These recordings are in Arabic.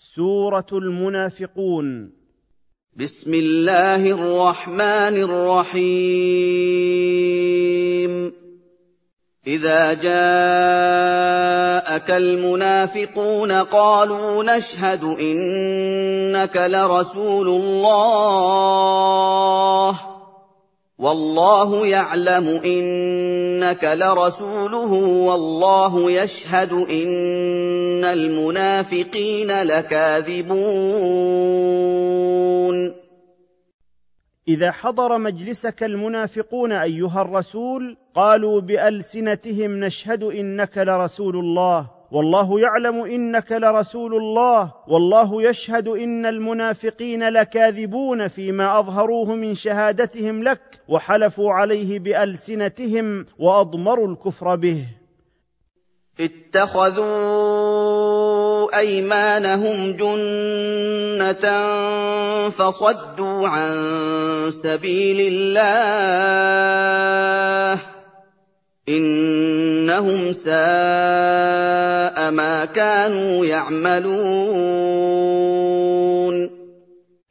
سورة المنافقون. بسم الله الرحمن الرحيم. إذا جاءك المنافقون قالوا نشهد إنك لرسول الله. والله يعلم إنك لرسوله والله يشهد إن المنافقين لكاذبون. إذا حضر مجلسك المنافقون أيها الرسول قالوا بألسنتهم نشهد إنك لرسول الله. والله يعلم إنك لرسول الله. والله يشهد إن المنافقين لكاذبون فيما أظهروه من شهادتهم لك وحلفوا عليه بألسنتهم وأضمروا الكفر به. اتخذوا أيمانهم جنة فصدوا عن سبيل الله إِنَّهُمْ سَاءَ مَا كَانُوا يَعْمَلُونَ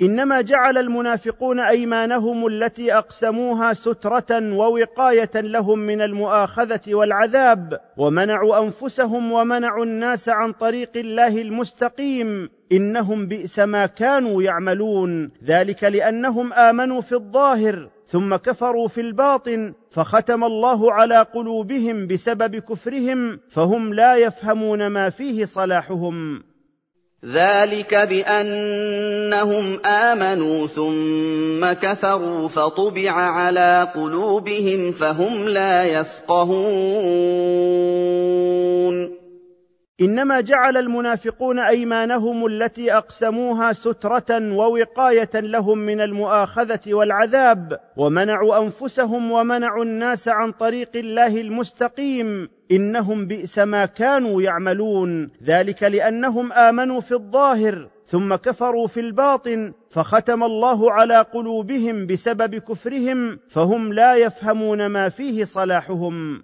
إنما جعل المنافقون أيمانهم التي أقسموها سترة ووقاية لهم من المؤاخذة والعذاب ومنعوا أنفسهم ومنعوا الناس عن طريق الله المستقيم. إنهم بئس ما كانوا يعملون. ذلك لأنهم آمنوا في الظاهر ثم كفروا في الباطن فختم الله على قلوبهم بسبب كفرهم فهم لا يفهمون ما فيه صلاحهم. ذلك بانهم امنوا ثم كفروا فطبع على قلوبهم فهم لا يفقهون إنما جعل المنافقون أيمانهم التي أقسموها سترة ووقاية لهم من المؤاخذة والعذاب ومنعوا أنفسهم ومنعوا الناس عن طريق الله المستقيم. إنهم بئس ما كانوا يعملون. ذلك لأنهم آمنوا في الظاهر ثم كفروا في الباطن فختم الله على قلوبهم بسبب كفرهم فهم لا يفهمون ما فيه صلاحهم.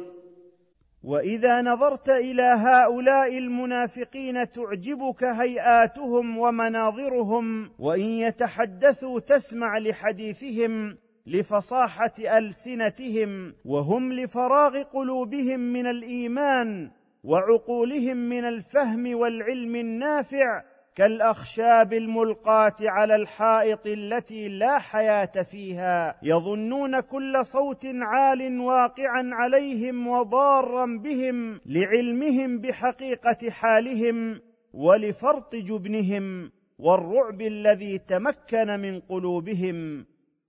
وإذا نظرت إلى هؤلاء المنافقين تعجبك هيئاتهم ومناظرهم وإن يتحدثوا تسمع لحديثهم لفصاحة ألسنتهم وهم لفراغ قلوبهم من الإيمان وعقولهم من الفهم والعلم النافع كالأخشاب الملقاة على الحائط التي لا حياة فيها يظنون كل صوت عال واقعا عليهم وضارا بهم لعلمهم بحقيقة حالهم ولفرط جبنهم والرعب الذي تمكن من قلوبهم.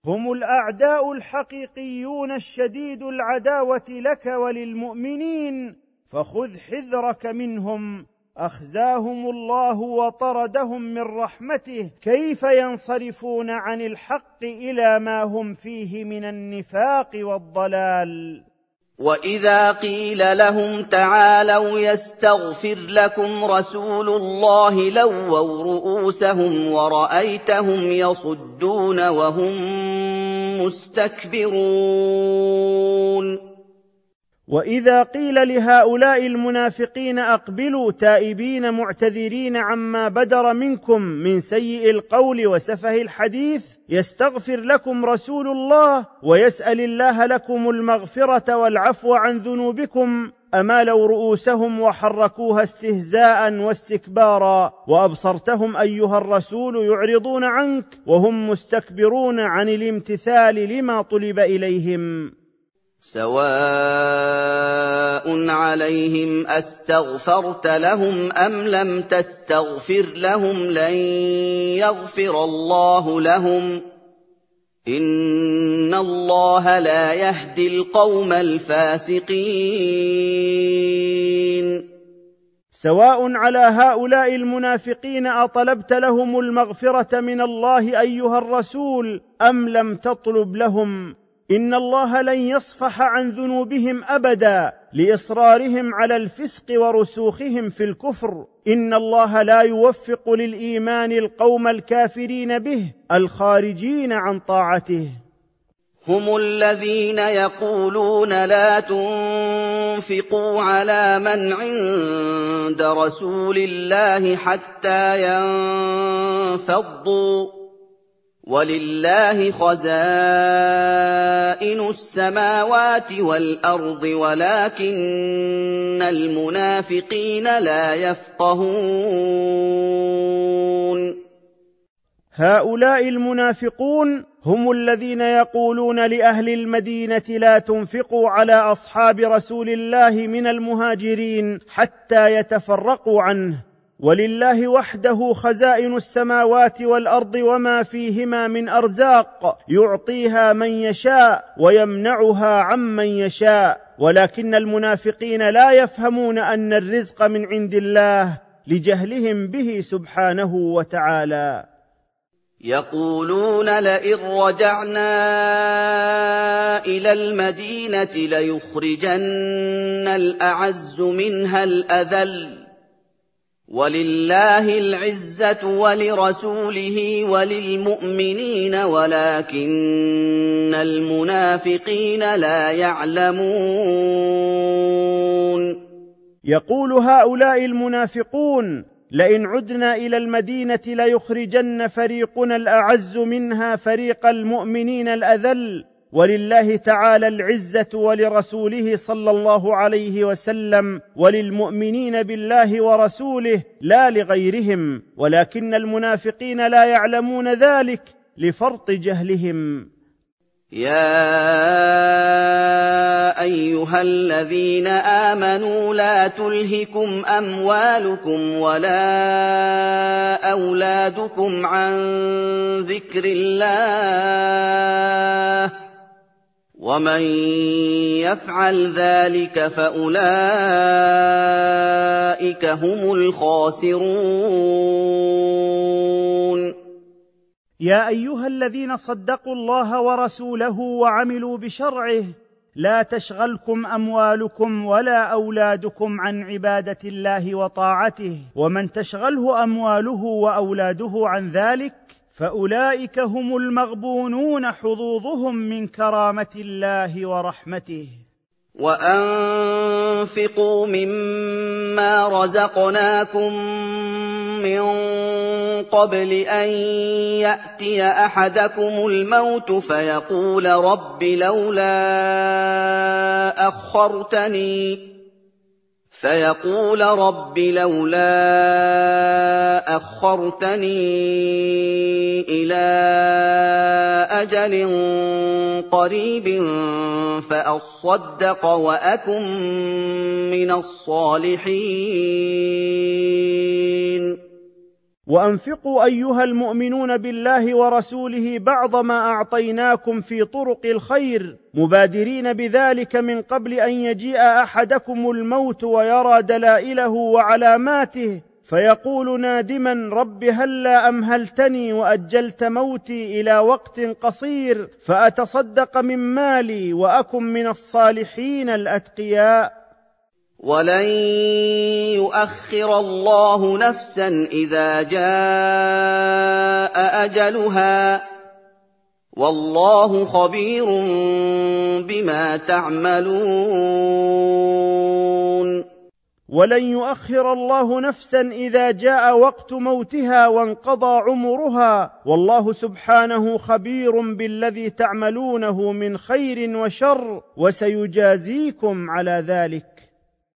هم الأعداء الحقيقيون الشديد العداوة لك وللمؤمنين فخذ حذرك منهم أخزاهم الله وطردهم من رحمته كيف ينصرفون عن الحق إلى ما هم فيه من النفاق والضلال؟ وإذا قيل لهم تعالوا يستغفر لكم رسول الله لووا رؤوسهم ورأيتهم يصدون وهم مستكبرون. وإذا قيل لهؤلاء المنافقين أقبلوا تائبين معتذرين عما بدر منكم من سيء القول وسفه الحديث يستغفر لكم رسول الله ويسأل الله لكم المغفرة والعفو عن ذنوبكم امالوا رؤوسهم وحركوها استهزاء واستكبارا وأبصرتهم أيها الرسول يعرضون عنك وهم مستكبرون عن الامتثال لما طلب إليهم. سواء عليهم استغفرت لهم ام لم تستغفر لهم لن يغفر الله لهم ان الله لا يهدي القوم الفاسقين سواء على هؤلاء المنافقين اطلبت لهم المغفره من الله ايها الرسول ام لم تطلب لهم إن الله لن يصفح عن ذنوبهم أبدا لإصرارهم على الفسق ورسوخهم في الكفر. إن الله لا يوفق للإيمان القوم الكافرين به الخارجين عن طاعته. هم الذين يقولون لا تنفقوا على من عند رسول الله حتى ينفضوا. وَلِلَّهِ خَزَائِنُ السَّمَاوَاتِ وَالْأَرْضِ وَلَٰكِنَّ الْمُنَافِقِينَ لَا يَفْقَهُونَ هؤلاء المنافقون هم الذين يقولون لاهل المدينة لا تنفقوا على اصحاب رسول الله من المهاجرين حتى يتفرقوا عنه ولله وحده خزائن السماوات والأرض وما فيهما من أرزاق يعطيها من يشاء ويمنعها عمن يشاء. ولكن المنافقين لا يفهمون أن الرزق من عند الله لجهلهم به سبحانه وتعالى. يقولون لئن رجعنا إلى المدينة ليخرجن الأعز منها الأذل. وَلِلَّهِ الْعِزَّةُ وَلِرَسُولِهِ وَلِلْمُؤْمِنِينَ وَلَٰكِنَّ الْمُنَافِقِينَ لَا يَعْلَمُونَ. يقول هؤلاء المنافقون لئن عدنا إلى المدينة ليخرجن فريقنا الأعز منها فريق المؤمنين الأذل ولله تعالى العزة ولرسوله صلى الله عليه وسلم وللمؤمنين بالله ورسوله لا لغيرهم ولكن المنافقين لا يعلمون ذلك لفرط جهلهم. يا أيها الذين آمنوا لا تلهكم أموالكم ولا أولادكم عن ذكر الله ومن يفعل ذلك فاولئك هم الخاسرون يا ايها الذين صدقوا الله ورسوله وعملوا بشرعه لا تشغلكم اموالكم ولا اولادكم عن عباده الله وطاعته ومن تشغله امواله واولاده عن ذلك فأولئك هم المغبونون حظوظهم من كرامة الله ورحمته. وأنفقوا مما رزقناكم من قبل أن يأتي أحدكم الموت فيقول رب لولا أخرتني فيقول رب لولا أخرتني إلى أجل قريب فأصدق وأكن من الصالحين. وأنفقوا أيها المؤمنون بالله ورسوله بعض ما أعطيناكم في طرق الخير مبادرين بذلك من قبل أن يجيء أحدكم الموت ويرى دلائله وعلاماته فيقول نادما رب هلا امهلتني وأجلت موتي إلى وقت قصير فأتصدق من مالي وأكن من الصالحين الأتقياء وَلَن يُؤَخِّرَ اللَّهُ نَفْسًا إِذَا جَاءَ أَجَلُهَا ۚ وَاللَّهُ خَبِيرٌ بِمَا تَعْمَلُونَ ولن يؤخر الله نفسا اذا جاء وقت موتها وانقضى عمرها والله سبحانه خبير بالذي تعملونه من خير وشر وسيجازيكم على ذلك